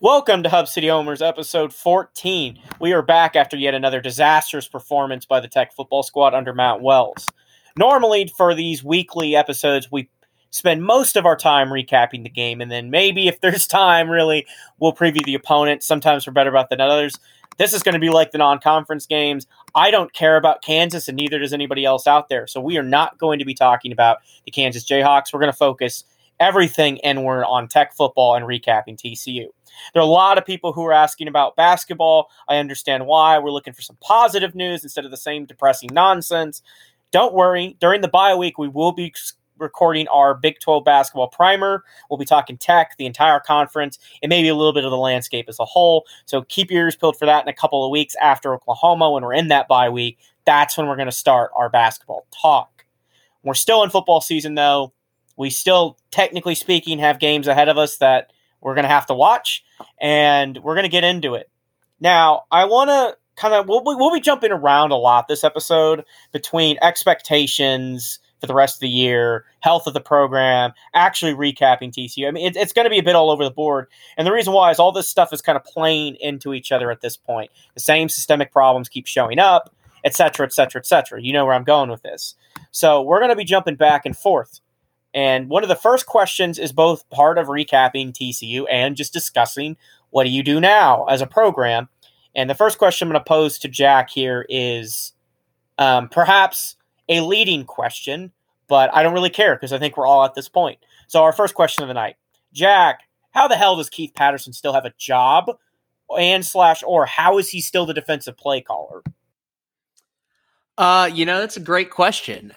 Welcome to Hub City Homers, episode 14. We are back after yet another disastrous performance by the Tech football squad under Matt Wells. Normally, for these weekly episodes, we spend most of our time recapping the game, and then maybe if there's time, really, we'll preview the opponent. Sometimes we're better about than others. This is going to be like the non conference games. I don't care about Kansas, and neither does anybody else out there. So we are not going to be talking about the Kansas Jayhawks. We're going to focus everything inward on Tech football and recapping TCU. There are a lot of people who are asking about basketball. I understand why. We're looking for some positive news instead of the same depressing nonsense. Don't worry. During the bye week, we will be recording our Big 12 basketball primer. We'll be talking tech, the entire conference, and maybe a little bit of the landscape as a whole. So keep your ears peeled for that in a couple of weeks after Oklahoma when we're in that bye week. That's when we're going to start our basketball talk. We're still in football season, though. We still, technically speaking, have games ahead of us that we're going to have to watch, and we're going to get into it. Now, I want to kind of, we'll, we'll be jumping around a lot this episode between expectations for the rest of the year, health of the program, actually recapping TCU. I mean, it, it's going to be a bit all over the board. And the reason why is all this stuff is kind of playing into each other at this point. The same systemic problems keep showing up, et cetera, et cetera, et cetera. You know where I'm going with this. So we're going to be jumping back and forth. And one of the first questions is both part of recapping TCU and just discussing what do you do now as a program. And the first question I'm going to pose to Jack here is um, perhaps a leading question, but I don't really care because I think we're all at this point. So, our first question of the night Jack, how the hell does Keith Patterson still have a job? And slash, or how is he still the defensive play caller? Uh, you know, that's a great question.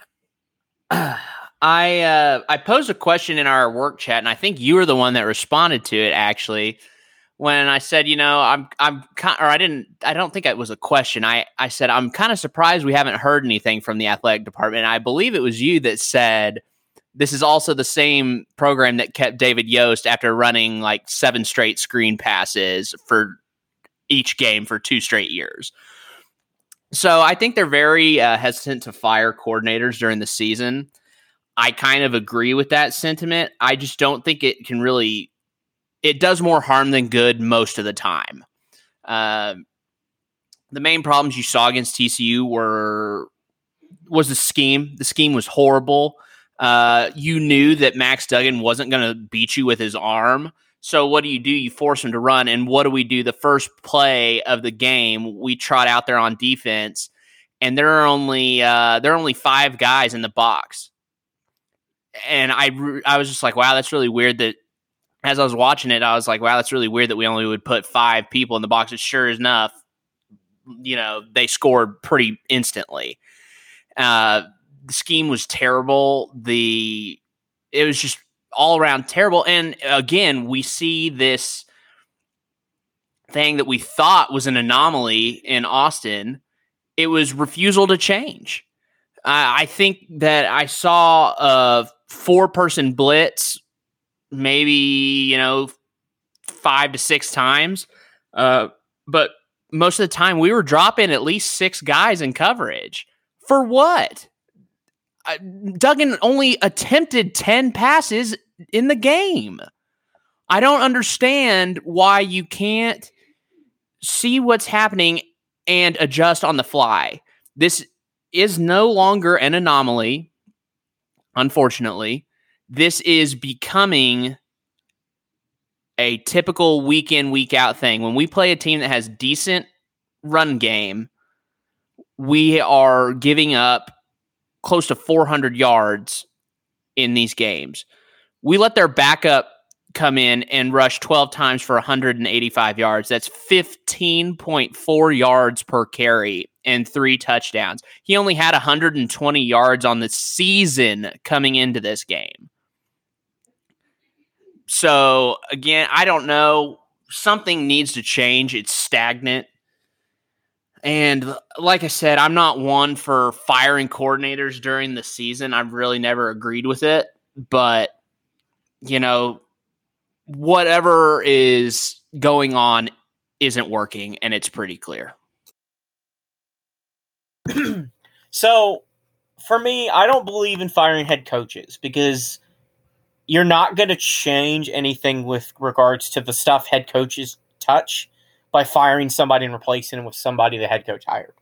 I uh, I posed a question in our work chat, and I think you were the one that responded to it. Actually, when I said, you know, I'm I'm or I didn't, I don't think it was a question. I I said I'm kind of surprised we haven't heard anything from the athletic department. I believe it was you that said this is also the same program that kept David Yost after running like seven straight screen passes for each game for two straight years. So I think they're very uh, hesitant to fire coordinators during the season. I kind of agree with that sentiment. I just don't think it can really. It does more harm than good most of the time. Uh, the main problems you saw against TCU were was the scheme. The scheme was horrible. Uh, you knew that Max Duggan wasn't going to beat you with his arm. So what do you do? You force him to run, and what do we do? The first play of the game, we trot out there on defense, and there are only uh, there are only five guys in the box and I I was just like, wow, that's really weird that as I was watching it, I was like, wow, that's really weird that we only would put five people in the box. And sure enough, you know, they scored pretty instantly. Uh, the scheme was terrible. The it was just all around terrible. And again, we see this thing that we thought was an anomaly in Austin. It was refusal to change. Uh, I think that I saw a four person blitz, maybe, you know, five to six times. Uh, but most of the time we were dropping at least six guys in coverage. For what? Duggan only attempted 10 passes in the game. I don't understand why you can't see what's happening and adjust on the fly. This is no longer an anomaly unfortunately, this is becoming a typical week in, week out thing. When we play a team that has decent run game, we are giving up close to 400 yards in these games. We let their backup come in and rush 12 times for 185 yards. That's 15.4 yards per carry and three touchdowns. He only had 120 yards on the season coming into this game. So, again, I don't know. Something needs to change. It's stagnant. And like I said, I'm not one for firing coordinators during the season. I've really never agreed with it. But, you know, whatever is going on isn't working, and it's pretty clear. so, for me, I don't believe in firing head coaches because you're not going to change anything with regards to the stuff head coaches touch by firing somebody and replacing them with somebody the head coach hired.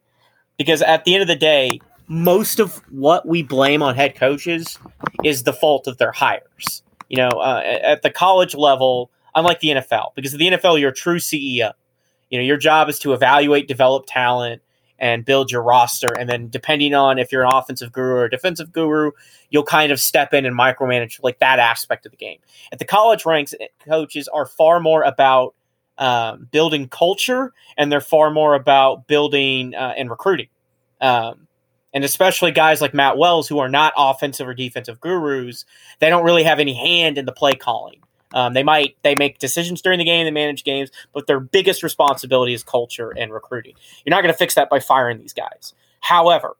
Because at the end of the day, most of what we blame on head coaches is the fault of their hires. You know, uh, at the college level, unlike the NFL, because of the NFL, you're a true CEO. You know, your job is to evaluate, develop talent, and build your roster. And then, depending on if you're an offensive guru or defensive guru, you'll kind of step in and micromanage like that aspect of the game. At the college ranks, eh, coaches are far more about um, building culture, and they're far more about building uh, and recruiting. Um, and especially guys like Matt Wells, who are not offensive or defensive gurus, they don't really have any hand in the play calling. Um, they might they make decisions during the game, they manage games, but their biggest responsibility is culture and recruiting. You're not going to fix that by firing these guys. However,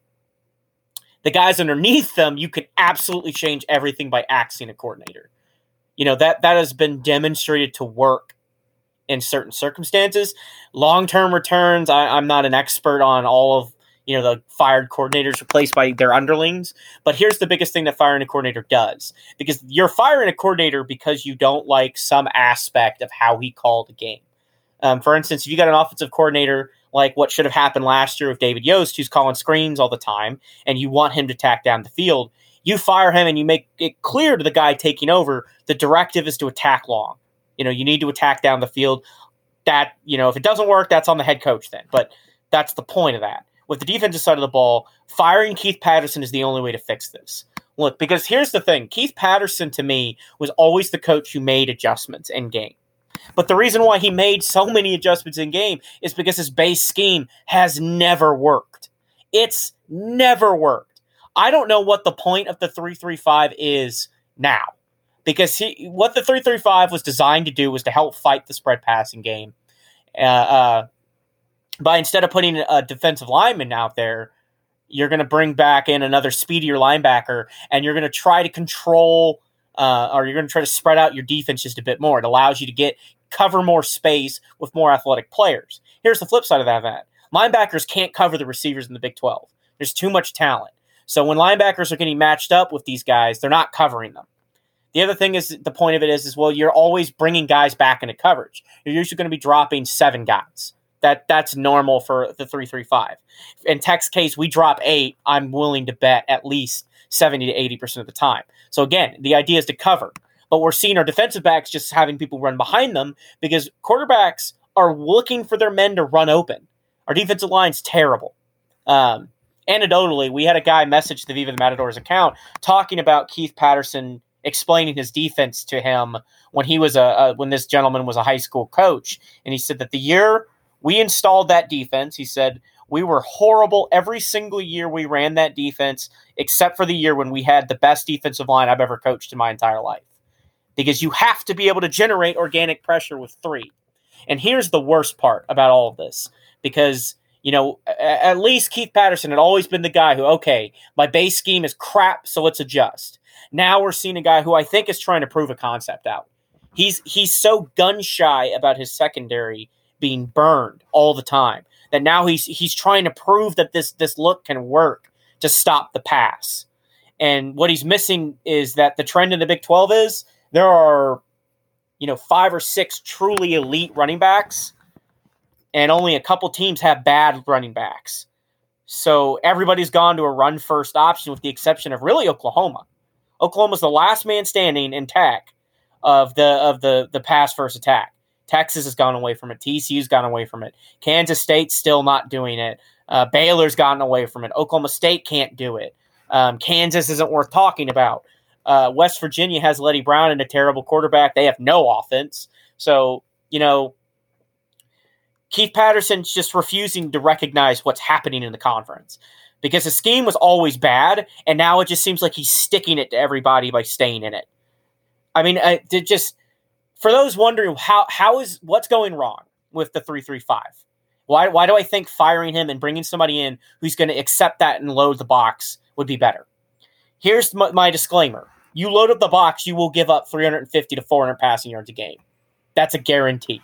the guys underneath them, you can absolutely change everything by axing a coordinator. You know that that has been demonstrated to work in certain circumstances. Long term returns, I, I'm not an expert on all of you know the fired coordinators replaced by their underlings. But here's the biggest thing that firing a coordinator does, because you're firing a coordinator because you don't like some aspect of how he called a game. Um, for instance, if you got an offensive coordinator like what should have happened last year with David Yost, who's calling screens all the time, and you want him to tack down the field, you fire him and you make it clear to the guy taking over the directive is to attack long. You know, you need to attack down the field. That, you know, if it doesn't work, that's on the head coach then. But that's the point of that with the defensive side of the ball, firing Keith Patterson is the only way to fix this. Look, because here's the thing Keith Patterson to me was always the coach who made adjustments in game. But the reason why he made so many adjustments in game is because his base scheme has never worked. It's never worked. I don't know what the point of the 335 is now. Because he, what the 335 was designed to do was to help fight the spread passing game. Uh, uh, by instead of putting a defensive lineman out there, you're going to bring back in another speedier linebacker, and you're going to try to control, uh, or you're going to try to spread out your defense just a bit more. It allows you to get cover more space with more athletic players. Here's the flip side of that: that linebackers can't cover the receivers in the Big 12. There's too much talent. So when linebackers are getting matched up with these guys, they're not covering them. The other thing is the point of it is, is well, you're always bringing guys back into coverage. You're usually going to be dropping seven guys. That that's normal for the three three five. In Tech's case, we drop eight. I'm willing to bet at least seventy to eighty percent of the time. So again, the idea is to cover, but we're seeing our defensive backs just having people run behind them because quarterbacks are looking for their men to run open. Our defensive line's terrible. Um, anecdotally, we had a guy message the Viva the Matadors account talking about Keith Patterson explaining his defense to him when he was a, a, when this gentleman was a high school coach, and he said that the year we installed that defense. He said, we were horrible every single year we ran that defense, except for the year when we had the best defensive line I've ever coached in my entire life. Because you have to be able to generate organic pressure with three. And here's the worst part about all of this because, you know, at least Keith Patterson had always been the guy who, okay, my base scheme is crap, so let's adjust. Now we're seeing a guy who I think is trying to prove a concept out. He's he's so gun shy about his secondary being burned all the time. That now he's he's trying to prove that this this look can work to stop the pass. And what he's missing is that the trend in the Big 12 is there are you know five or six truly elite running backs and only a couple teams have bad running backs. So everybody's gone to a run first option with the exception of really Oklahoma. Oklahoma's the last man standing in tech of the of the the pass first attack. Texas has gone away from it. TCU's gone away from it. Kansas State's still not doing it. Uh, Baylor's gotten away from it. Oklahoma State can't do it. Um, Kansas isn't worth talking about. Uh, West Virginia has Leddie Brown and a terrible quarterback. They have no offense. So, you know, Keith Patterson's just refusing to recognize what's happening in the conference because the scheme was always bad, and now it just seems like he's sticking it to everybody by staying in it. I mean, it just for those wondering how how is what's going wrong with the 335 why why do i think firing him and bringing somebody in who's going to accept that and load the box would be better? Here's my, my disclaimer. You load up the box you will give up 350 to 400 passing yards a game. That's a guarantee.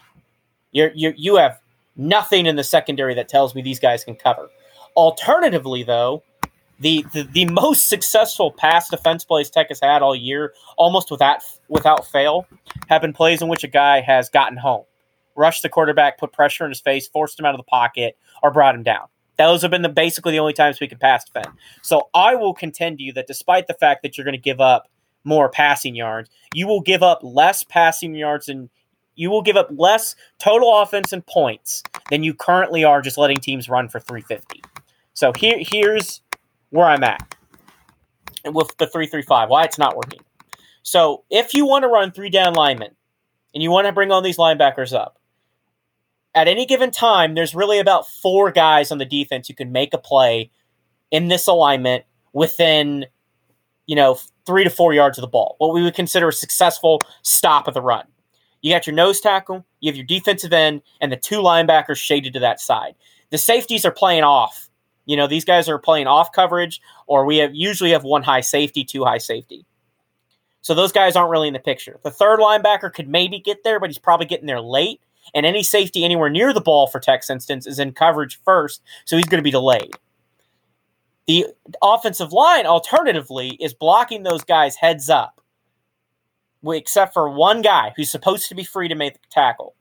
You're, you you have nothing in the secondary that tells me these guys can cover. Alternatively though the, the the most successful pass defense plays Tech has had all year, almost without without fail, have been plays in which a guy has gotten home, rushed the quarterback, put pressure in his face, forced him out of the pocket, or brought him down. Those have been the basically the only times we can pass defend. So I will contend to you that despite the fact that you're going to give up more passing yards, you will give up less passing yards and you will give up less total offense and points than you currently are just letting teams run for 350. So here here's where I'm at with the 335, why it's not working. So if you want to run three down linemen and you want to bring all these linebackers up, at any given time, there's really about four guys on the defense who can make a play in this alignment within, you know, three to four yards of the ball. What we would consider a successful stop of the run. You got your nose tackle, you have your defensive end, and the two linebackers shaded to that side. The safeties are playing off you know, these guys are playing off coverage, or we have usually have one high safety, two high safety. So those guys aren't really in the picture. The third linebacker could maybe get there, but he's probably getting there late. And any safety anywhere near the ball for Tech's instance is in coverage first, so he's going to be delayed. The offensive line, alternatively, is blocking those guys heads up, except for one guy who's supposed to be free to make the tackle.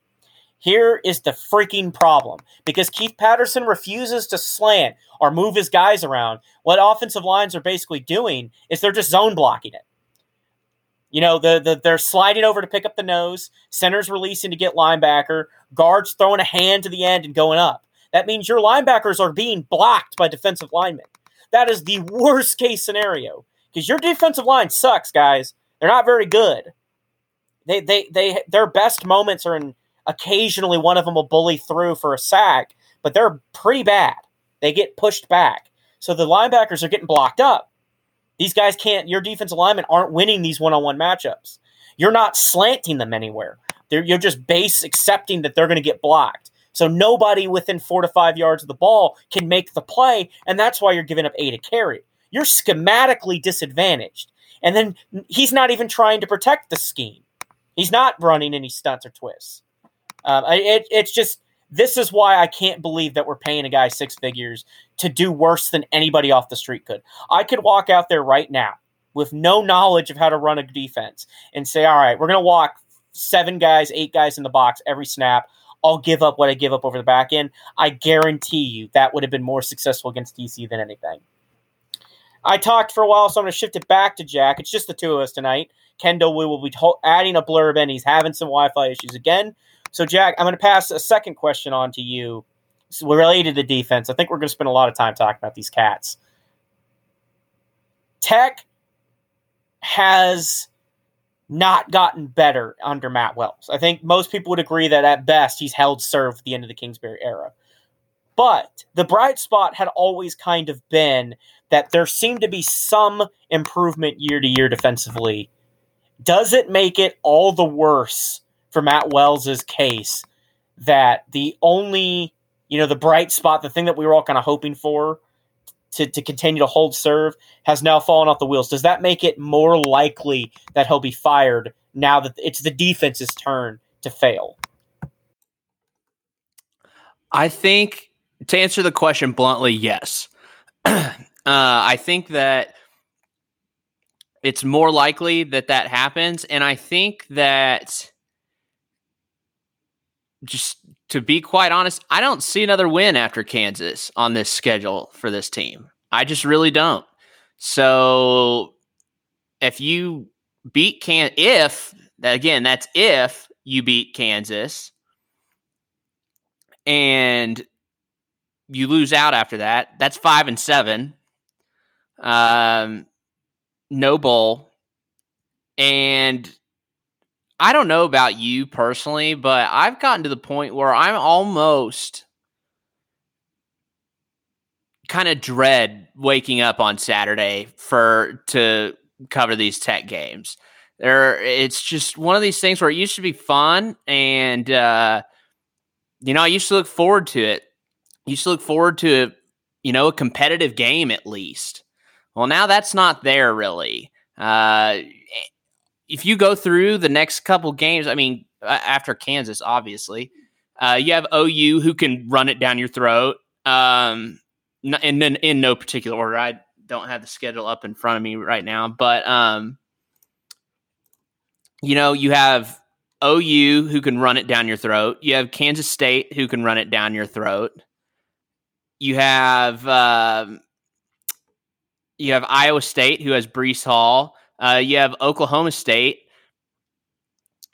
Here is the freaking problem because Keith Patterson refuses to slant or move his guys around. What offensive lines are basically doing is they're just zone blocking it. You know, the, the they're sliding over to pick up the nose, centers releasing to get linebacker, guards throwing a hand to the end and going up. That means your linebackers are being blocked by defensive linemen. That is the worst case scenario because your defensive line sucks, guys. They're not very good. They they they their best moments are in Occasionally, one of them will bully through for a sack, but they're pretty bad. They get pushed back. So the linebackers are getting blocked up. These guys can't, your defensive linemen aren't winning these one on one matchups. You're not slanting them anywhere. They're, you're just base accepting that they're going to get blocked. So nobody within four to five yards of the ball can make the play, and that's why you're giving up eight a carry. You're schematically disadvantaged. And then he's not even trying to protect the scheme. He's not running any stunts or twists. Um, it, it's just this is why I can't believe that we're paying a guy six figures to do worse than anybody off the street could. I could walk out there right now with no knowledge of how to run a defense and say, all right, we're going to walk seven guys, eight guys in the box every snap. I'll give up what I give up over the back end. I guarantee you that would have been more successful against DC than anything. I talked for a while, so I'm going to shift it back to Jack. It's just the two of us tonight. Kendall, we will be adding a blurb and He's having some Wi Fi issues again. So, Jack, I'm going to pass a second question on to you related to defense. I think we're going to spend a lot of time talking about these cats. Tech has not gotten better under Matt Wells. I think most people would agree that at best he's held serve at the end of the Kingsbury era. But the bright spot had always kind of been that there seemed to be some improvement year to year defensively. Does it make it all the worse for Matt Wells's case that the only, you know, the bright spot, the thing that we were all kind of hoping for to, to continue to hold serve has now fallen off the wheels. Does that make it more likely that he'll be fired now that it's the defense's turn to fail? I think to answer the question bluntly, yes. uh, I think that it's more likely that that happens. And I think that just to be quite honest, I don't see another win after Kansas on this schedule for this team. I just really don't. So if you beat Can if again, that's if you beat Kansas and you lose out after that, that's five and seven. Um no bowl. And I don't know about you personally, but I've gotten to the point where I'm almost kind of dread waking up on Saturday for to cover these tech games. There it's just one of these things where it used to be fun and uh you know, I used to look forward to it. I used to look forward to you know, a competitive game at least. Well, now that's not there really. Uh if you go through the next couple games, I mean, after Kansas, obviously, uh, you have OU who can run it down your throat. Um, in, in, in no particular order, I don't have the schedule up in front of me right now, but um, you know, you have OU who can run it down your throat. You have Kansas State who can run it down your throat. You have um, you have Iowa State who has Breece Hall. Uh, you have Oklahoma State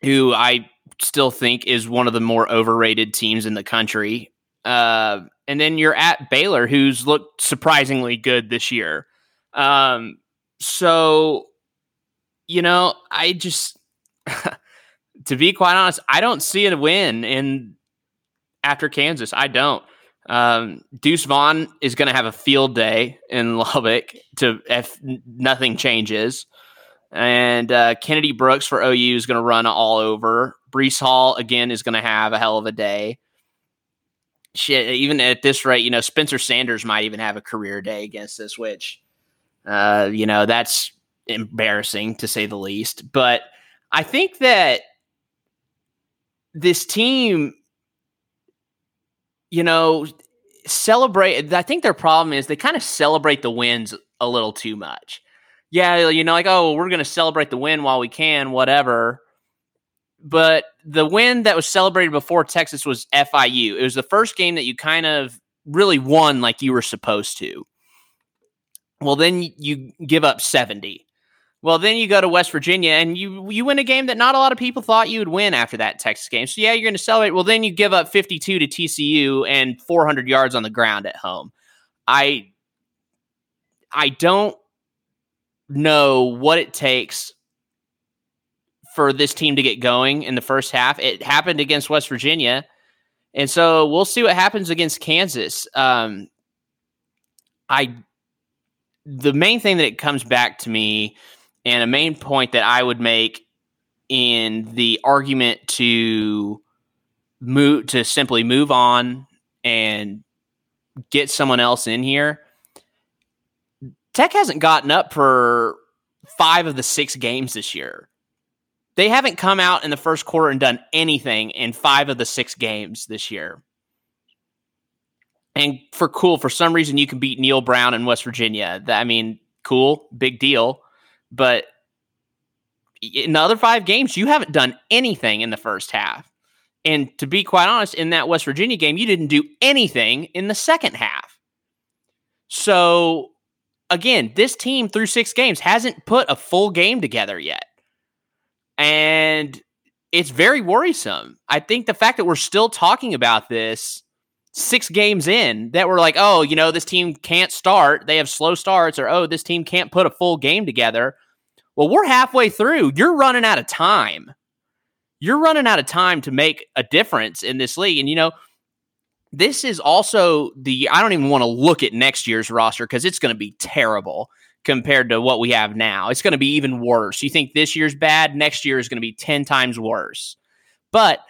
who I still think is one of the more overrated teams in the country. Uh, and then you're at Baylor, who's looked surprisingly good this year. Um, so, you know, I just, to be quite honest, I don't see a win in after Kansas. I don't. Um, Deuce Vaughn is going to have a field day in Lubbock to if nothing changes. And uh, Kennedy Brooks for OU is going to run all over. Breece Hall again is going to have a hell of a day. Shit, even at this rate, you know Spencer Sanders might even have a career day against this, which, uh, you know, that's embarrassing to say the least. But I think that this team, you know, celebrate. I think their problem is they kind of celebrate the wins a little too much yeah, you know, like, oh, we're going to celebrate the win while we can, whatever. But the win that was celebrated before Texas was FIU. It was the first game that you kind of really won like you were supposed to. Well, then you give up 70. Well, then you go to West Virginia and you you win a game that not a lot of people thought you would win after that Texas game. So yeah, you're going to celebrate. Well, then you give up 52 to TCU and 400 yards on the ground at home. I I don't know what it takes for this team to get going in the first half. It happened against West Virginia. And so we'll see what happens against Kansas. Um, I the main thing that it comes back to me and a main point that I would make in the argument to move to simply move on and get someone else in here Tech hasn't gotten up for five of the six games this year. They haven't come out in the first quarter and done anything in five of the six games this year. And for cool, for some reason, you can beat Neal Brown in West Virginia. I mean, cool, big deal. But in the other five games, you haven't done anything in the first half. And to be quite honest, in that West Virginia game, you didn't do anything in the second half. So again, this team through six games hasn't put a full game together yet. And it's very worrisome. I think the fact that we're still talking about this six games in, that we're like, oh, you know, this team can't start. They have slow starts, or oh, this team can't put a full game together. Well, we're halfway through. You're running out of time. You're running out of time to make a difference in this league. And, you know, this is also the I don't even want to look at next year's roster because it's going to be terrible compared to what we have now. It's going to be even worse. You think this year's bad, next year is going to be 10 times worse. But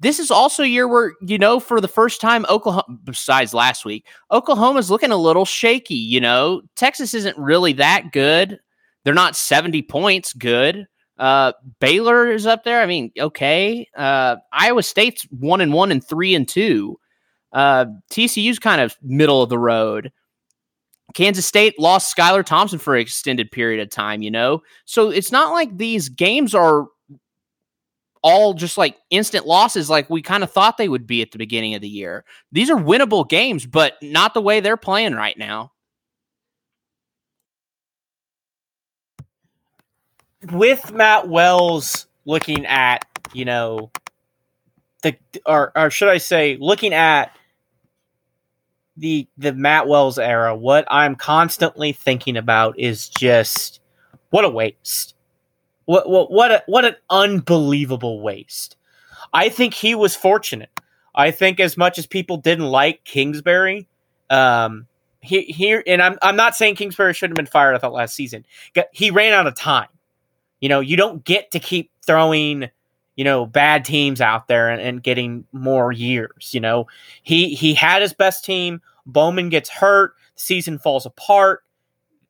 this is also a year where, you know, for the first time, Oklahoma, besides last week, Oklahoma's looking a little shaky. You know, Texas isn't really that good. They're not 70 points good. Uh, Baylor is up there. I mean, okay. Uh, Iowa State's one and one and three and two. Uh, TCU's kind of middle of the road. Kansas State lost Skylar Thompson for an extended period of time, you know? So it's not like these games are all just like instant losses like we kind of thought they would be at the beginning of the year. These are winnable games, but not the way they're playing right now. With Matt Wells looking at, you know, the or or should I say looking at the the Matt Wells era, what I'm constantly thinking about is just what a waste. What what what a, what an unbelievable waste. I think he was fortunate. I think as much as people didn't like Kingsbury, um, he here and I'm I'm not saying Kingsbury shouldn't have been fired. I thought last season he ran out of time. You know, you don't get to keep throwing you know bad teams out there and, and getting more years. You know, he he had his best team. Bowman gets hurt. The season falls apart.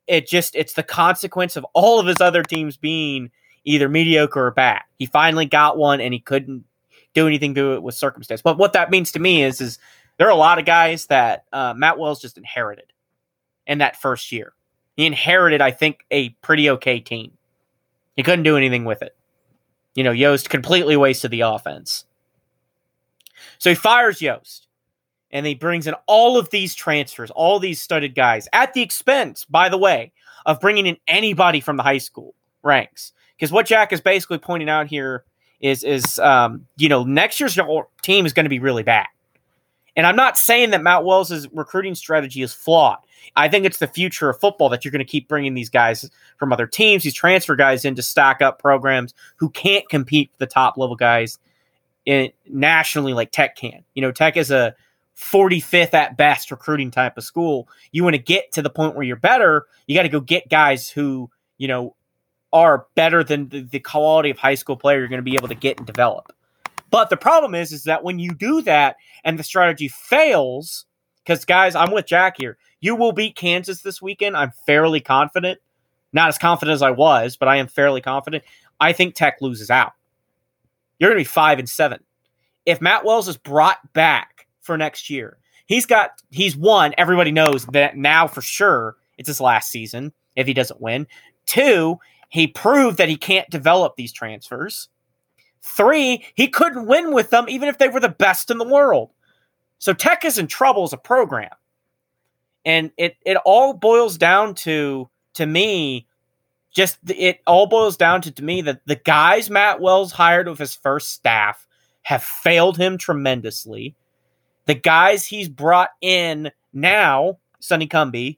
It just it's the consequence of all of his other teams being either mediocre or bad. He finally got one and he couldn't do anything to it with circumstance. But what that means to me is is there are a lot of guys that uh, Matt Wells just inherited in that first year. he inherited, I think, a pretty okay team. He couldn't do anything with it. You know, Yost completely wasted the offense. So he fires Yost and he brings in all of these transfers, all these studded guys at the expense, by the way, of bringing in anybody from the high school ranks. Because what Jack is basically pointing out here is, is um, you know, next year's team is going to be really bad. And I'm not saying that Matt Wells' recruiting strategy is flawed. I think it's the future of football that you're going to keep bringing these guys from other teams, these transfer guys in to stack up programs who can't compete with the top level guys in, nationally like Tech can. You know, Tech is a 45th at best recruiting type of school. You want to get to the point where you're better, you got to go get guys who, you know, are better than the, the quality of high school player you're going to be able to get and develop. But the problem is, is that when you do that and the strategy fails, because guys, I'm with Jack here. You will beat Kansas this weekend. I'm fairly confident. Not as confident as I was, but I am fairly confident. I think Tech loses out. You're going to be five and seven. If Matt Wells is brought back for next year, he's got he's won. Everybody knows that now for sure it's his last season if he doesn't win. Two, he proved that he can't develop these transfers. Three, he couldn't win with them even if they were the best in the world. So Tech is in trouble as a program. And it it all boils down to to me just it all boils down to to me that the guys Matt Wells hired with his first staff have failed him tremendously. The guys he's brought in now, Sonny Cumbie,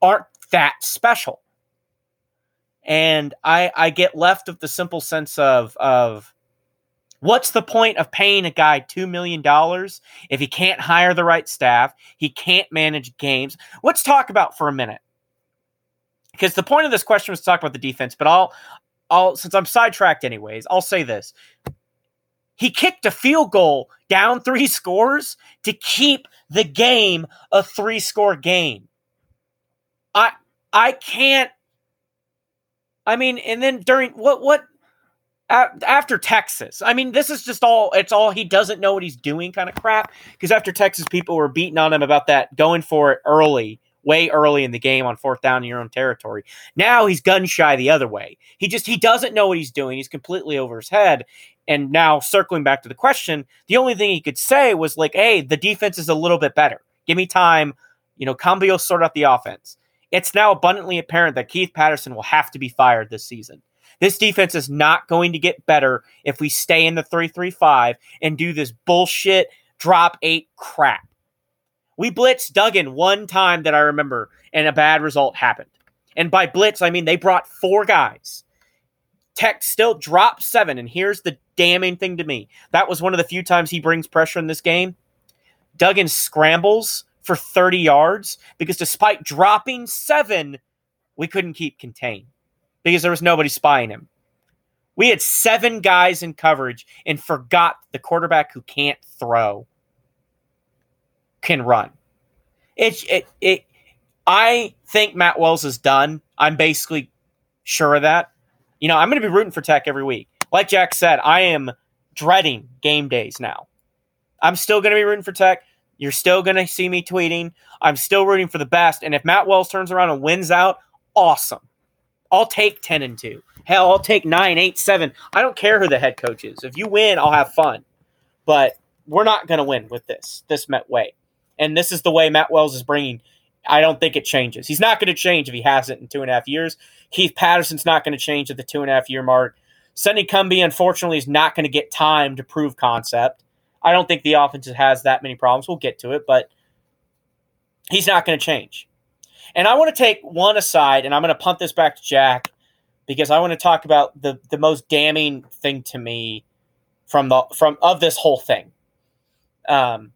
aren't that special. And I I get left with the simple sense of of What's the point of paying a guy $2 million if he can't hire the right staff? He can't manage games. Let's talk about for a minute. Because the point of this question was to talk about the defense, but I'll, I'll, since I'm sidetracked anyways, I'll say this. He kicked a field goal down three scores to keep the game a three score game. I, I can't I mean, and then during what what after Texas. I mean, this is just all it's all he doesn't know what he's doing kind of crap. Because after Texas, people were beating on him about that, going for it early, way early in the game on fourth down in your own territory. Now he's gun shy the other way. He just he doesn't know what he's doing. He's completely over his head. And now circling back to the question, the only thing he could say was like, "Hey, the defense is a little bit better. Give me time. You know, Cumbie will sort out the offense." It's now abundantly apparent that Keith Patterson will have to be fired this season. This defense is not going to get better if we stay in the 335 and do this bullshit drop eight crap. We blitzed Duggan one time that I remember, and a bad result happened. And by blitz, I mean they brought four guys. Tech still dropped seven, and here's the damning thing to me. That was one of the few times he brings pressure in this game. Duggan scrambles for 30 yards because despite dropping seven, we couldn't keep contained because there was nobody spying him. We had seven guys in coverage and forgot the quarterback who can't throw can run. It, it, it, I think Matt Wells is done. I'm basically sure of that. You know, I'm going to be rooting for Tech every week. Like Jack said, I am dreading game days now. I'm still going to be rooting for Tech. You're still going to see me tweeting. I'm still rooting for the best. And if Matt Wells turns around and wins out, awesome. I'll take 10 and 2. Hell, I'll take 9, 8, 7. I don't care who the head coach is. If you win, I'll have fun. But we're not going to win with this, this Met way. And this is the way Matt Wells is bringing. I don't think it changes. He's not going to change if he hasn't in two and a half years. Keith Patterson's not going to change at the two and a half year mark. Sonny Cumbie, unfortunately, is not going to get time to prove concept. I don't think the offense has that many problems. We'll get to it, but he's not going to change. And I want to take one aside, and I'm going to punt this back to Jack because I want to talk about the the most damning thing to me from the from of this whole thing. Um,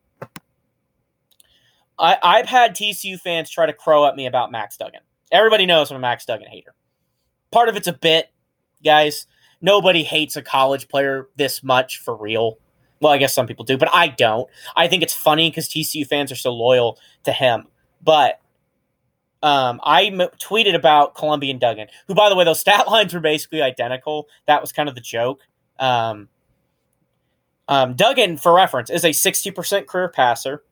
I I've had TCU fans try to crow at me about Max Duggan. Everybody knows I'm a Max Duggan hater. Part of it's a bit, guys. Nobody hates a college player this much for real. Well, I guess some people do, but I don't. I think it's funny because TCU fans are so loyal to him. But um, I m- tweeted about Colombian Duggan, who, by the way, those stat lines were basically identical. That was kind of the joke. Um, um, Duggan, for reference, is a 60% career passer.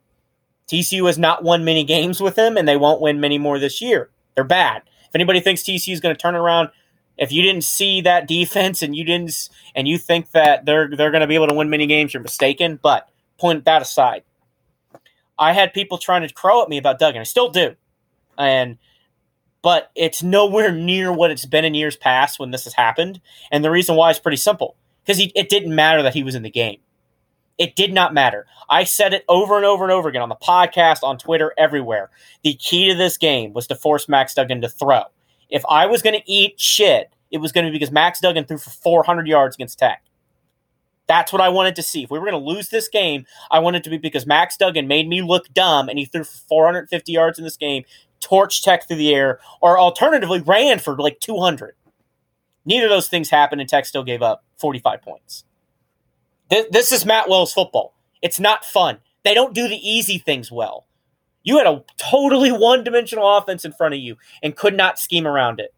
TCU has not won many games with him, and they won't win many more this year. They're bad. If anybody thinks TCU is going to turn around, if you didn't see that defense and you didn't and you think that they're they're going to be able to win many games, you're mistaken. But point that aside, I had people trying to crow at me about Duggan. I still do, and but it's nowhere near what it's been in years past when this has happened. And the reason why is pretty simple because it didn't matter that he was in the game. It did not matter. I said it over and over and over again on the podcast, on Twitter, everywhere. The key to this game was to force Max Duggan to throw. If I was going to eat shit, it was going to be because Max Duggan threw for 400 yards against Tech. That's what I wanted to see. If we were going to lose this game, I wanted to be because Max Duggan made me look dumb and he threw for 450 yards in this game torch Tech through the air, or alternatively ran for like 200. Neither of those things happened, and Tech still gave up 45 points. This, this is Matt Wells football. It's not fun. They don't do the easy things well. You had a totally one dimensional offense in front of you and could not scheme around it.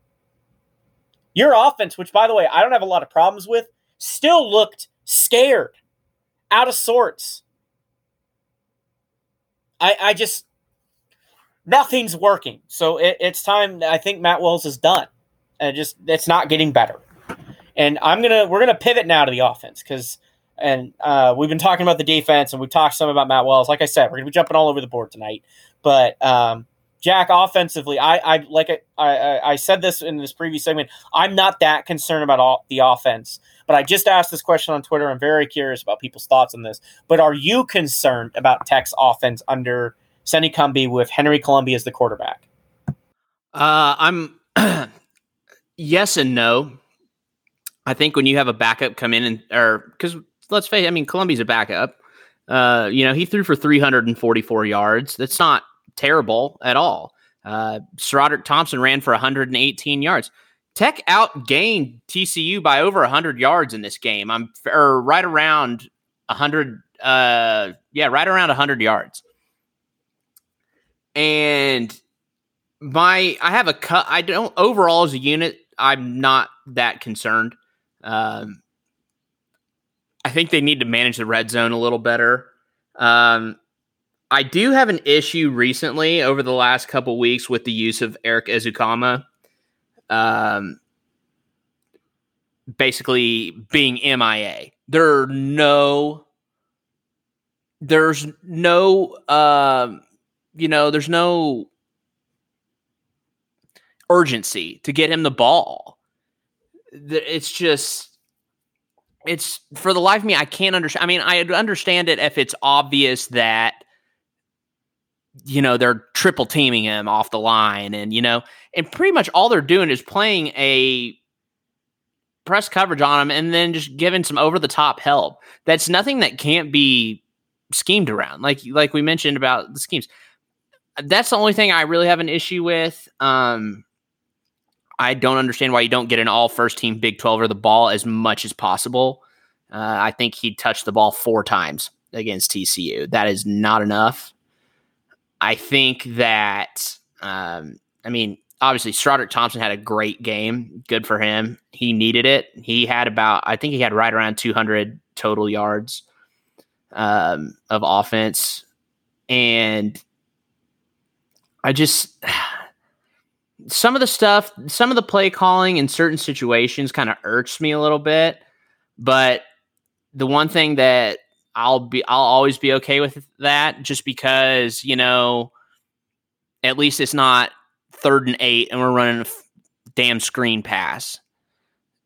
Your offense, which by the way, I don't have a lot of problems with, still looked scared, out of sorts. I, I just, nothing's working. So it, it's time. I think Matt Wells is done, and just it's not getting better. And I'm gonna we're gonna pivot now to the offense because and uh, we've been talking about the defense and we've talked some about Matt Wells. Like I said, we're gonna be jumping all over the board tonight. But um, Jack, offensively, I, I like it. I, I said this in this previous segment. I'm not that concerned about all, the offense, but I just asked this question on Twitter. I'm very curious about people's thoughts on this. But are you concerned about Tech's offense under Sonny Cumbie with Henry Colombi as the quarterback? Uh, I'm yes and no. I think when you have a backup come in and or because let's face it, I mean Colombi's a backup. Uh, you know, he threw for 344 yards. That's not terrible at all. Uh, SaRodorick Thompson ran for 118 yards. Tech outgained TCU by over 100 yards in this game. I'm or right around 100. Uh, yeah, right around 100 yards and my I have a cut. I don't overall as a unit. I'm not that concerned. Um, I think they need to manage the red zone a little better. Um, I do have an issue recently over the last couple weeks with the use of Erik Ezukanma. Um, basically being MIA. There are no there's no um you know, there's no urgency to get him the ball. It's just, it's for the life of me, I can't understand. I mean, I understand it if it's obvious that, you know, they're triple teaming him off the line and, you know, and pretty much all they're doing is playing a press coverage on him and then just giving some over the top help. That's nothing that can't be schemed around. Like, like we mentioned about the schemes that's the only thing I really have an issue with. Um, I don't understand why you don't get an all first team Big 12 or the ball as much as possible. Uh, I think he touched the ball four times against TCU. That is not enough. I think that, um, I mean, obviously, SaRodorick Thompson had a great game. Good for him. He needed it. He had about, I think he had right around 200 total yards um, of offense. And I just some of the stuff, some of the play calling in certain situations kind of irks me a little bit. But the one thing that I'll be, I'll always be okay with that, just because you know, at least it's not third and eight, and we're running a f- damn screen pass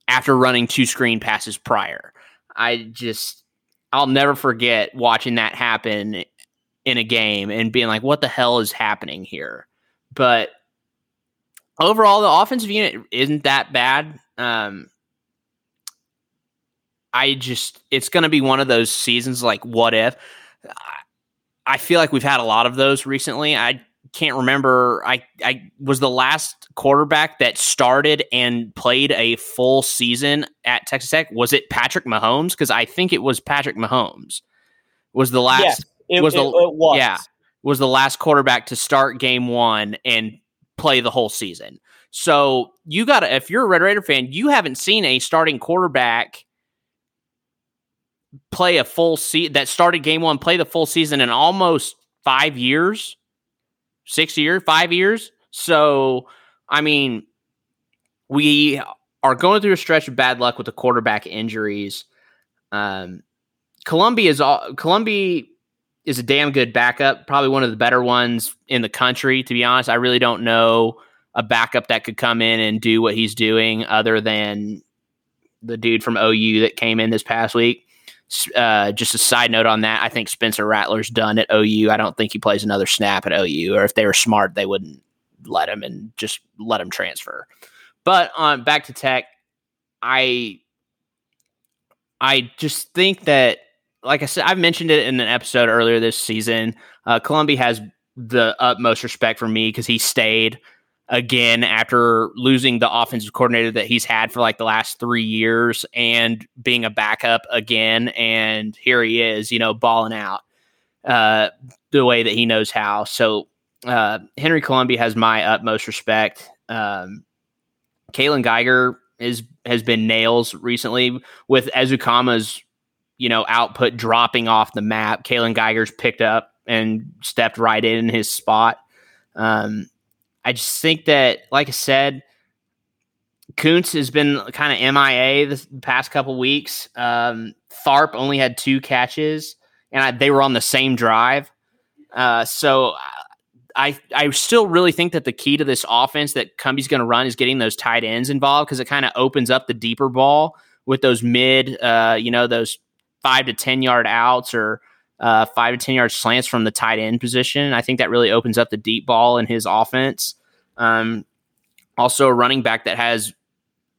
after running two screen passes prior. I just, I'll never forget watching that happen in a game and being like, what the hell is happening here? But overall, the offensive unit isn't that bad. Um, I just, it's going to be one of those seasons like, what if? I feel like we've had a lot of those recently. I can't remember. I, I was the last quarterback that started and played a full season at Texas Tech. Was it Patrick Mahomes? Because I think it was Patrick Mahomes. Was the last. It was it, the it was. yeah was the last quarterback to start game one and play the whole season. So you got to if you're a Red Raider fan, you haven't seen a starting quarterback play a full season that started game one, play the full season in almost five years, six years, five years. So I mean, we are going through a stretch of bad luck with the quarterback injuries. Um, Columbia is all Columbia is a damn good backup, probably one of the better ones in the country. To be honest, I really don't know a backup that could come in and do what he's doing, other than the dude from OU that came in this past week. Uh, just a side note on that, I think Spencer Rattler's done at OU. I don't think he plays another snap at OU, or if they were smart, they wouldn't let him and just let him transfer. But on back to Tech, I I just think that, like I said, I've mentioned it in an episode earlier this season. Uh, Colombi has the utmost respect for me because he stayed again after losing the offensive coordinator that he's had for like the last three years and being a backup again. And here he is, you know, balling out uh, the way that he knows how. So uh, Henry Colombi has my utmost respect. Um, Kaylon Geiger is has been nails recently with Ezukanma's you know output dropping off the map. Kaylon Geiger's picked up and stepped right in his spot. Um, I just think that, like I said, Koontz has been kind of MIA the past couple weeks. Um, Tharp only had two catches, and I, they were on the same drive. Uh, so I I still really think that the key to this offense that Cumbie's going to run is getting those tight ends involved because it kind of opens up the deeper ball with those mid, uh, you know, those five to ten yard outs or uh, five to ten yard slants from the tight end position. I think that really opens up the deep ball in his offense. Um, also, a running back that has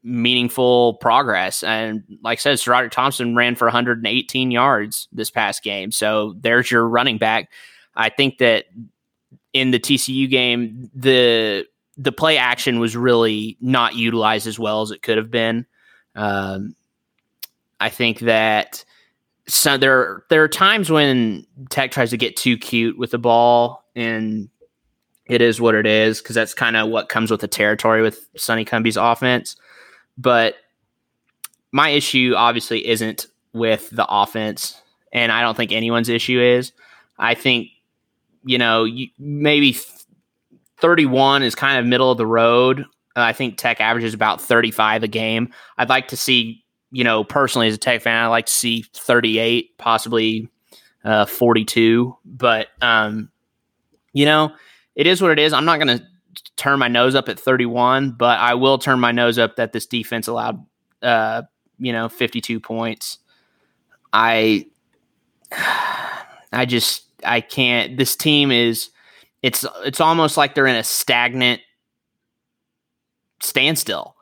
meaningful progress. And like I said, SaRodorick Thompson ran for 118 yards this past game. So there's your running back. I think that in the TCU game, the the play action was really not utilized as well as it could have been. Um, I think that so there there are times when Tech tries to get too cute with the ball, and it is what it is because that's kind of what comes with the territory with Sonny Cumbie's offense. But my issue obviously isn't with the offense, and I don't think anyone's issue is. I think you know, you, maybe 31 is kind of middle of the road. I think Tech averages about 35 a game. I'd like to see, you know, personally as a Tech fan, I'd like to see 38, possibly uh, 42. But, um, you know, it is what it is. I'm not going to turn my nose up at 31, but I will turn my nose up that this defense allowed, uh, you know, 52 points. I, I just, I can't. This team is it's it's almost like they're in a stagnant standstill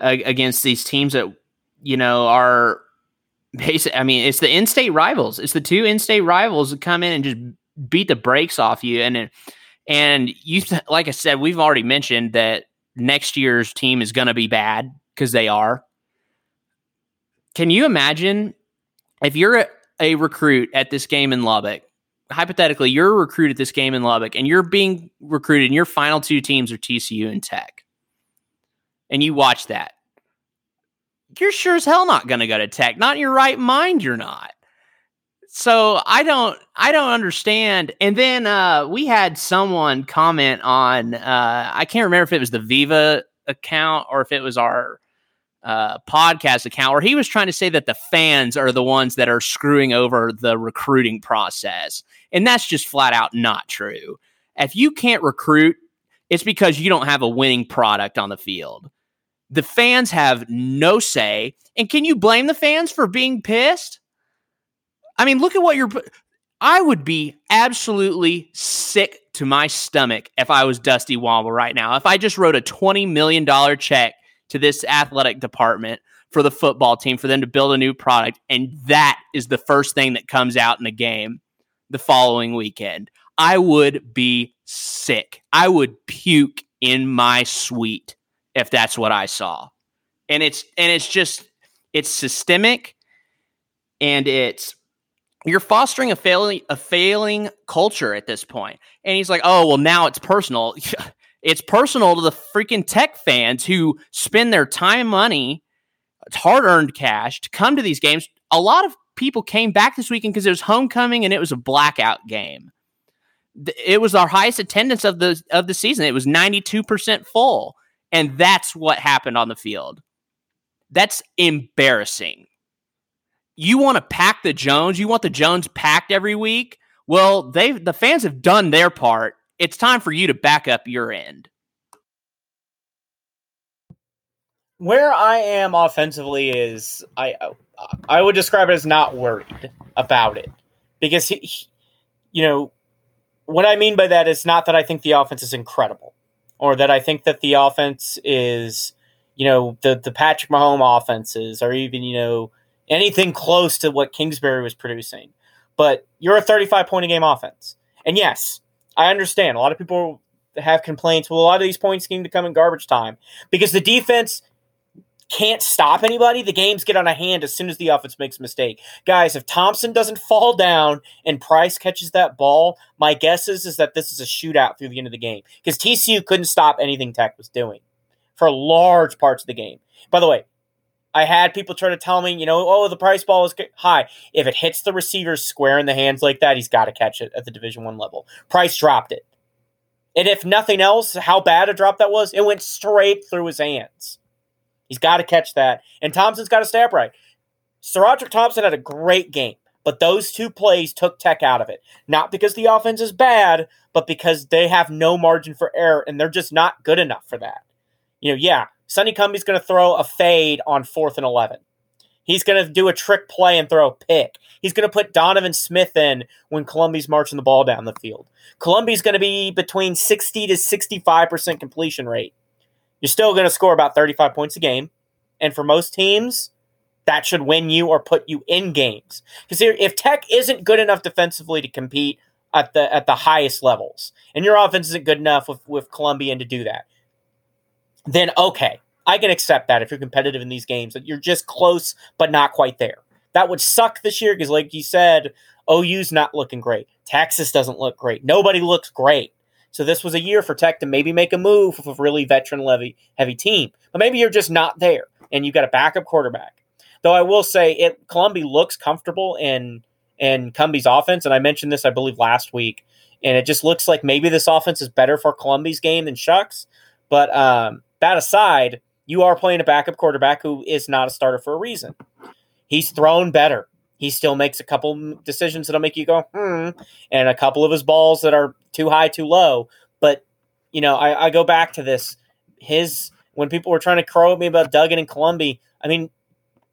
uh, against these teams that you know are basic. I mean, it's the in-state rivals. It's the two in-state rivals that come in and just beat the brakes off you. And and you, like I said, we've already mentioned that next year's team is going to be bad because they are. Can you imagine if you're a, a recruit at this game in Lubbock hypothetically, you're a recruit at this game in Lubbock and you're being recruited, and your final two teams are TCU and Tech, and you watch that, you're sure as hell not going to go to Tech. Not in your right mind, you're not. So I don't, I don't understand. And then uh, we had someone comment on, uh, I can't remember if it was the Viva account or if it was our uh, podcast account where he was trying to say that the fans are the ones that are screwing over the recruiting process. And that's just flat out not true. If you can't recruit, it's because you don't have a winning product on the field. The fans have no say. And can you blame the fans for being pissed? I mean, look at what you're. I would be absolutely sick to my stomach if I was Dusty Womble right now. If I just wrote a $20 million check to this athletic department for the football team for them to build a new product. And that is the first thing that comes out in the game the following weekend. I would be sick. I would puke in my suite if that's what I saw. And it's and it's just it's systemic and it's you're fostering a failing a failing culture at this point. And he's like, "Oh, well now it's personal." It's personal to the freaking tech fans who spend their time, money, it's hard earned cash to come to these games. A lot of people came back this weekend because it was homecoming and it was a blackout game. It was our highest attendance of the of the season. It was 92% full. And that's what happened on the field. That's embarrassing. You want to pack the Jones, you want the Jones packed every week? Well, they the fans have done their part. It's time for you to back up your end. Where I am offensively is I I would describe it as not worried about it because he, he, you know what I mean by that is not that I think the offense is incredible or that I think that the offense is you know the the Patrick Mahomes offenses or even you know anything close to what Kingsbury was producing. But you're a 35 point a game offense, and yes, I understand a lot of people have complaints. Well, a lot of these points seem to come in garbage time because the defense can't stop anybody, the games get on a hand as soon as the offense makes a mistake. Guys, if Thompson doesn't fall down and Price catches that ball, my guess is, is that this is a shootout through the end of the game because TCU couldn't stop anything Tech was doing for large parts of the game. By the way, I had people try to tell me, you know, oh, the price ball is high. If it hits the receiver square in the hands like that, he's got to catch it at the Division One level. Price dropped it, and if nothing else, how bad a drop that was, it went straight through his hands. He's got to catch that. And Thompson's got to stay upright. SaRodorick Thompson had a great game, but those two plays took Tech out of it. Not because the offense is bad, but because they have no margin for error and they're just not good enough for that. You know, yeah, Sonny Cumbie's going to throw a fade on fourth and 11. He's going to do a trick play and throw a pick. He's going to put Donovan Smith in when Colombi's marching the ball down the field. Colombi's going to be between 60 to 65% completion rate you're still going to score about 35 points a game. And for most teams, that should win you or put you in games. Because if Tech isn't good enough defensively to compete at the at the highest levels, and your offense isn't good enough with, with Columbian to do that, then okay, I can accept that if you're competitive in these games, that you're just close but not quite there. That would suck this year because, like you said, OU's not looking great. Texas doesn't look great. Nobody looks great. So this was a year for Tech to maybe make a move with a really veteran levy heavy team. But maybe you're just not there and you've got a backup quarterback. Though I will say it Colombi looks comfortable in in Cumbie's offense, and I mentioned this I believe last week, and it just looks like maybe this offense is better for Colombi's game than Shough's. But um, that aside, you are playing a backup quarterback who is not a starter for a reason. He's thrown better. He still makes a couple decisions that'll make you go, hmm, and a couple of his balls that are too high, too low. But, you know, I, I go back to this. His, when people were trying to crow at me about Duggan and Colombi, I mean,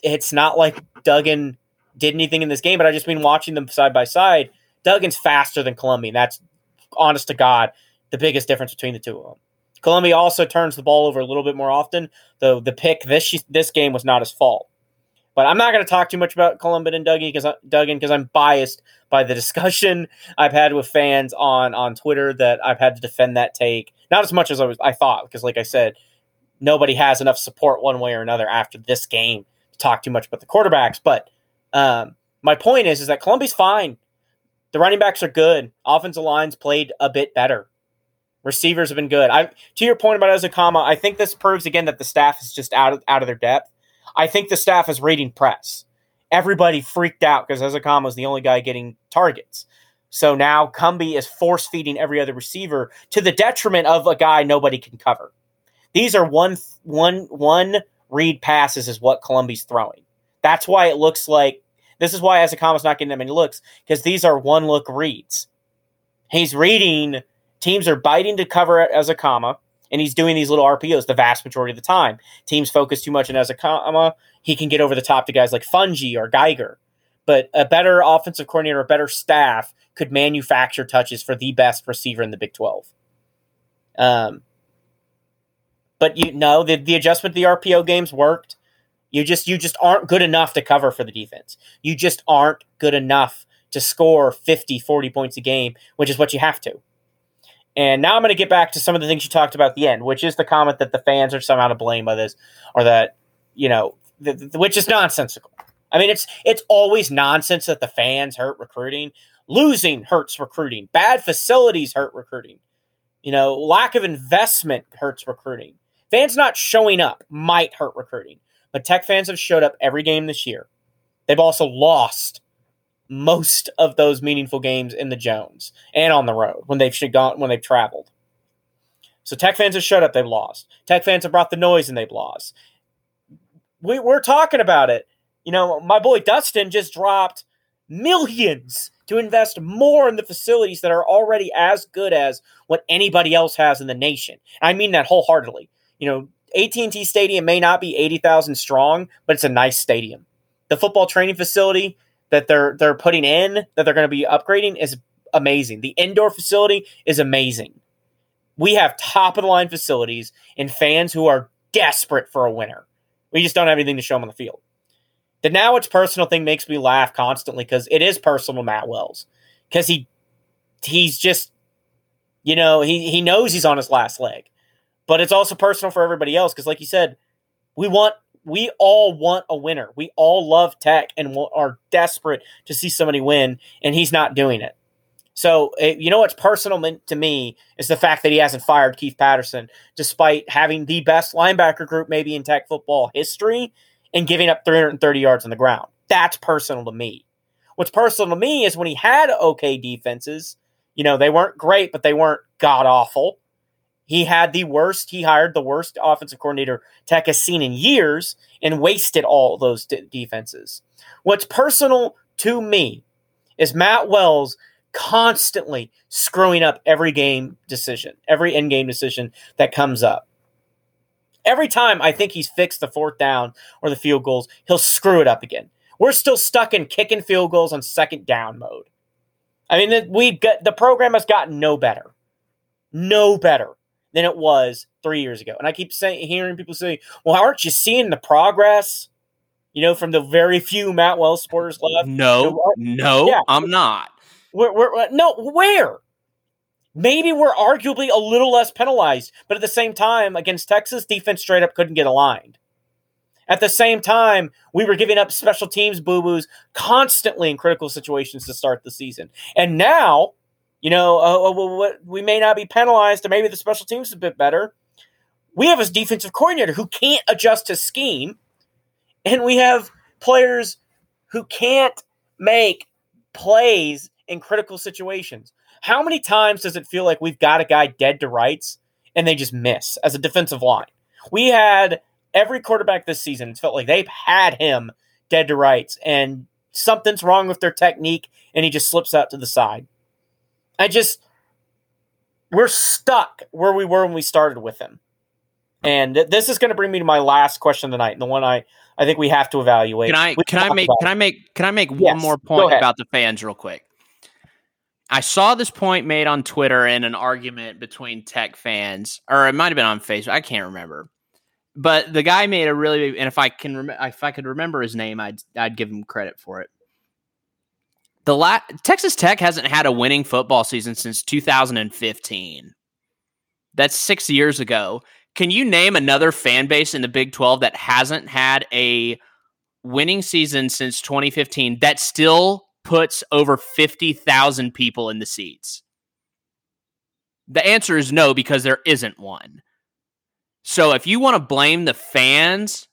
it's not like Duggan did anything in this game, but I just been watching them side by side. Duggan's faster than Colombi. That's honest to God the biggest difference between the two of them. Colombi also turns the ball over a little bit more often, though the pick this this game was not his fault. But I'm not going to talk too much about Columbian and Dougie because Duggan because I'm biased by the discussion I've had with fans on on Twitter that I've had to defend that take. Not as much as I was I thought because, like I said, nobody has enough support one way or another after this game to talk too much about the quarterbacks. But um, my point is is that Colombi's fine. The running backs are good. Offensive lines played a bit better. Receivers have been good. I to your point about Ezukanma, I think this proves again that the staff is just out of out of their depth. I think the staff is reading press. Everybody freaked out because Ezukanma was the only guy getting targets. So now Cumbie is force feeding every other receiver to the detriment of a guy nobody can cover. These are one one one read passes is what Colombi's throwing. That's why it looks like this is why Ezukanma's not getting that many looks because these are one look reads. He's reading teams are biting to cover Ezukanma and he's doing these little RPOs the vast majority of the time. Teams focus too much on Ezukanma. He can get over the top to guys like Fouonji or Geiger. But a better offensive coordinator, a better staff could manufacture touches for the best receiver in the Big 12. Um, but you know the, the adjustment the RPO games worked. You just you just aren't good enough to cover for the defense. You just aren't good enough to score 50, 40 points a game, which is what you have to. And now I'm going to get back to some of the things you talked about at the end, which is the comment that the fans are somehow to blame by this, or that you know, the, the, which is nonsensical. I mean, it's it's always nonsense that the fans hurt recruiting. Losing hurts recruiting. Bad facilities hurt recruiting. You know, lack of investment hurts recruiting. Fans not showing up might hurt recruiting. But Tech fans have showed up every game this year. They've also lost most of those meaningful games in the Jones and on the road when they've gone when they've traveled. So Tech fans have shut up, they've lost. Tech fans have brought the noise and they've lost. We, we're talking about it. You know, my boy Dustin just dropped millions to invest more in the facilities that are already as good as what anybody else has in the nation. I mean that wholeheartedly. You know, AT&T Stadium may not be 80,000 strong, but it's a nice stadium. The football training facility that they're they're putting in that they're going to be upgrading is amazing. The indoor facility is amazing. We have top of the line facilities and fans who are desperate for a winner. We just don't have anything to show them on the field. The now it's personal thing makes me laugh constantly because it is personal Matt Wells because he he's just you know he he knows he's on his last leg, but it's also personal for everybody else because like you said, we want we all want a winner. We all love Tech and are desperate to see somebody win, and he's not doing it. So, eh, you know what's personal to me is the fact that he hasn't fired Keith Patterson, despite having the best linebacker group maybe in Tech football history and giving up 330 yards on the ground. That's personal to me. What's personal to me is when he had okay defenses, you know, they weren't great, but they weren't god awful. He had the worst, he hired the worst offensive coordinator Tech has seen in years and wasted all those d- defenses. What's personal to me is Matt Wells constantly screwing up every game decision, every end game decision that comes up. Every time I think he's fixed the fourth down or the field goals, he'll screw it up again. We're still stuck in kicking field goals on second down mode. I mean, we the program has gotten no better, no better than it was three years ago. And I keep saying, hearing people say, "Well, aren't you seeing the progress?" You know, from the very few Matt Wells supporters left. No, no, yeah. I'm not. We're, we're, uh, no, where? Maybe we're arguably a little less penalized, but at the same time, against Texas, defense straight up couldn't get aligned. At the same time, we were giving up special teams boo boos constantly in critical situations to start the season. And now, you know, uh, uh we may not be penalized, or maybe the special teams is a bit better. We have a defensive coordinator who can't adjust his scheme, and we have players who can't make plays in critical situations. How many times does it feel like we've got a guy dead to rights and they just miss as a defensive line? We had every quarterback this season, it's felt like they've had him dead to rights and something's wrong with their technique and he just slips out to the side. I just, we're stuck where we were when we started with him. And this is going to bring me to my last question tonight, and the one I, I think we have to evaluate. Can I can I make can I make can I make yes, one more point about the fans real quick? I saw this point made on Twitter in an argument between tech fans, or it might have been on Facebook. I can't remember. But the guy made a really, and if I can, rem- if I could remember his name, I'd I'd give him credit for it. The la- Texas Tech hasn't had a winning football season since 2015. That's six years ago. Can you name another fan base in the Big 12 that hasn't had a winning season since 2015 that still puts over 50,000 people in the seats? The answer is no, because there isn't one. So if you want to blame the fans,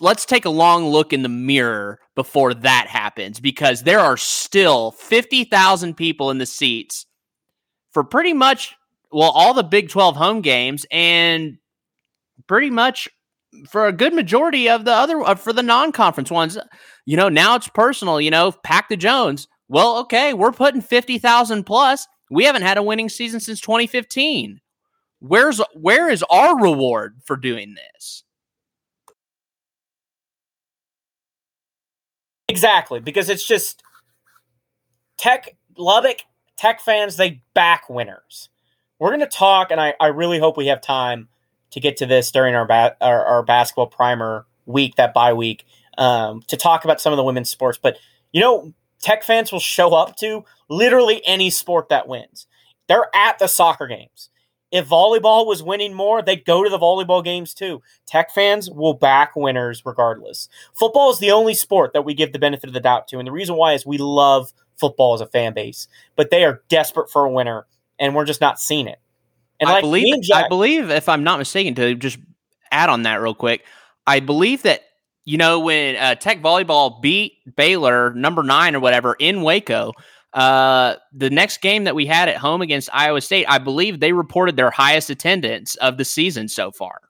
let's take a long look in the mirror before that happens, because there are still 50,000 people in the seats for pretty much, well, all the Big 12 home games and pretty much for a good majority of the other uh, for the non-conference ones. You know now it's personal you know pack the jones. Well okay we're putting 50,000 plus. We haven't had a winning season since 2015 where's where is our reward for doing this exactly because it's just tech lubbock tech fans they back winners we're going to talk and I, I really hope we have time to get to this during our ba- our, our, basketball primer week, that bye week, um, to talk about some of the women's sports. But you know, Tech fans will show up to literally any sport that wins. They're at the soccer games. If volleyball was winning more, they'd go to the volleyball games too. Tech fans will back winners regardless. Football is the only sport that we give the benefit of the doubt to. And the reason why is we love football as a fan base, but they are desperate for a winner, and we're just not seeing it. And I like believe, Jack- I believe, if I'm not mistaken, to just add on that real quick, I believe that you know when uh, Tech volleyball beat Baylor number nine or whatever in Waco, Uh, the next game that we had at home against Iowa State, I believe they reported their highest attendance of the season so far.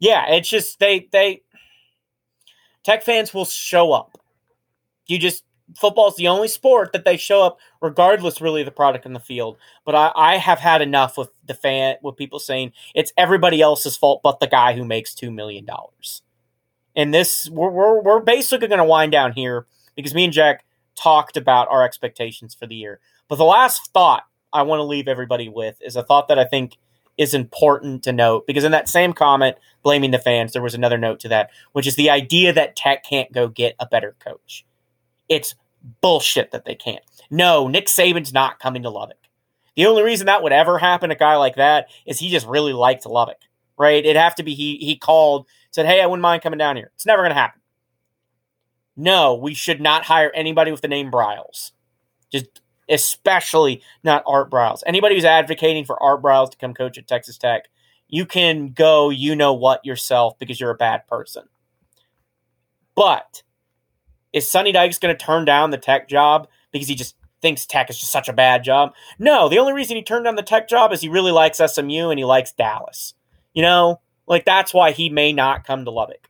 Yeah, it's just they they Tech fans will show up. You just football's the only sport that they show up regardless really of the product in the field. But I, I have had enough with the fan with people saying it's everybody else's fault but the guy who makes two million dollars. And this we're we're, we're basically gonna wind down here because me and Jack talked about our expectations for the year. But the last thought I want to leave everybody with is a thought that I think is important to note because in that same comment blaming the fans, there was another note to that, which is the idea that Tech can't go get a better coach. It's bullshit that they can't. No, Nick Saban's not coming to Lubbock. The only reason that would ever happen to a guy like that is he just really liked Lubbock, right? It'd have to be he he called, said, Hey, I wouldn't mind coming down here. It's never gonna happen. No, we should not hire anybody with the name Briles. Just especially not Art Briles. Anybody who's advocating for Art Briles to come coach at Texas Tech, you can go you know what yourself because you're a bad person. But is Sonny Dykes going to turn down the tech job because he just thinks tech is just such a bad job? No, the only reason he turned down the tech job is he really likes SMU and he likes Dallas. You know, like that's why he may not come to Lubbock.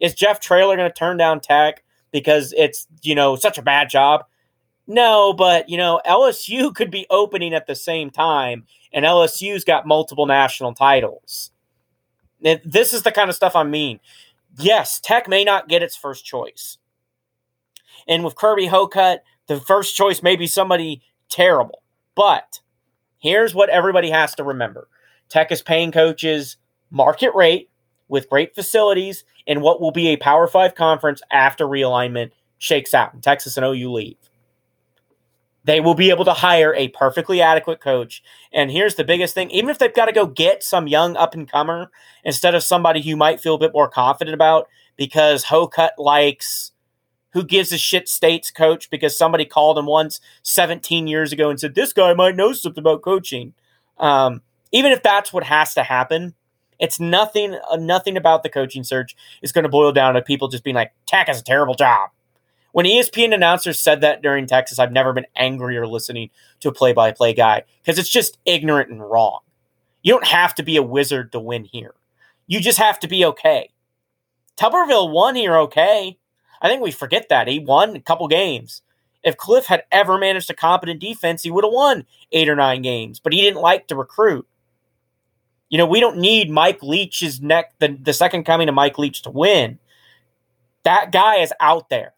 Is Jeff Traylor going to turn down tech because it's, you know, such a bad job? No, but, you know, LSU could be opening at the same time, and LSU's got multiple national titles. This is the kind of stuff I mean. Yes, Tech may not get its first choice. And with Kirby Hocutt, the first choice may be somebody terrible. But here's what everybody has to remember Tech is paying coaches market rate with great facilities in what will be a Power Five conference after realignment shakes out and Texas and OU leave. They will be able to hire a perfectly adequate coach. And here's the biggest thing even if they've got to go get some young up and comer instead of somebody who might feel a bit more confident about because Hocutt likes who gives a shit state's coach because somebody called him once 17 years ago and said, This guy might know something about coaching. Um, even if that's what has to happen, it's nothing, uh, nothing about the coaching search is going to boil down to people just being like, Tech has a terrible job. When ESPN announcers said that during Texas, I've never been angrier listening to a play by play guy because it's just ignorant and wrong. You don't have to be a wizard to win here. You just have to be okay. Tuberville won here okay. I think we forget that. He won a couple games. If Cliff had ever managed a competent defense, he would have won eight or nine games, but he didn't like to recruit. You know, we don't need Mike Leach's neck, the, the second coming of Mike Leach to win. That guy is out there.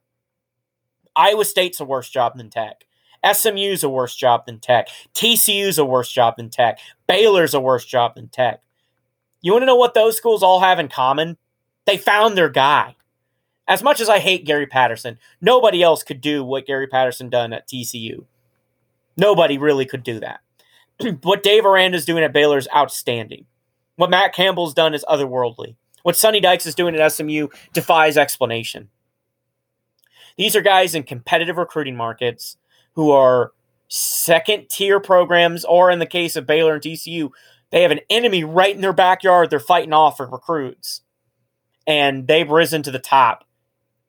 Iowa State's a worse job than Tech. SMU's a worse job than Tech. TCU's a worse job than Tech. Baylor's a worse job than Tech. You want to know what those schools all have in common? They found their guy as much as I hate Gary Patterson, nobody else could do what Gary Patterson done at TCU. Nobody really could do that. what Dave Aranda's doing at Baylor is outstanding. What Matt Campbell's done is otherworldly. What Sonny Dykes is doing at SMU defies explanation. These are guys in competitive recruiting markets who are second tier programs, or in the case of Baylor and TCU, they have an enemy right in their backyard they're fighting off for recruits. And they've risen to the top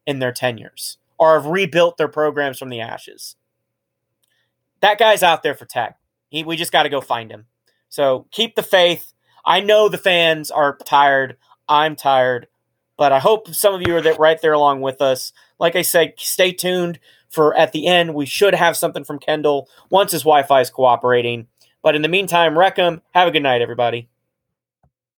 in their tenures or have rebuilt their programs from the ashes. That guy's out there for tech. He, we just got to go find him. So keep the faith. I know the fans are tired. I'm tired, but I hope some of you are that right there along with us. Like I said, stay tuned for at the end. We should have something from Kendall once his Wi Fi is cooperating. But in the meantime, Wreck 'em, have a good night, everybody.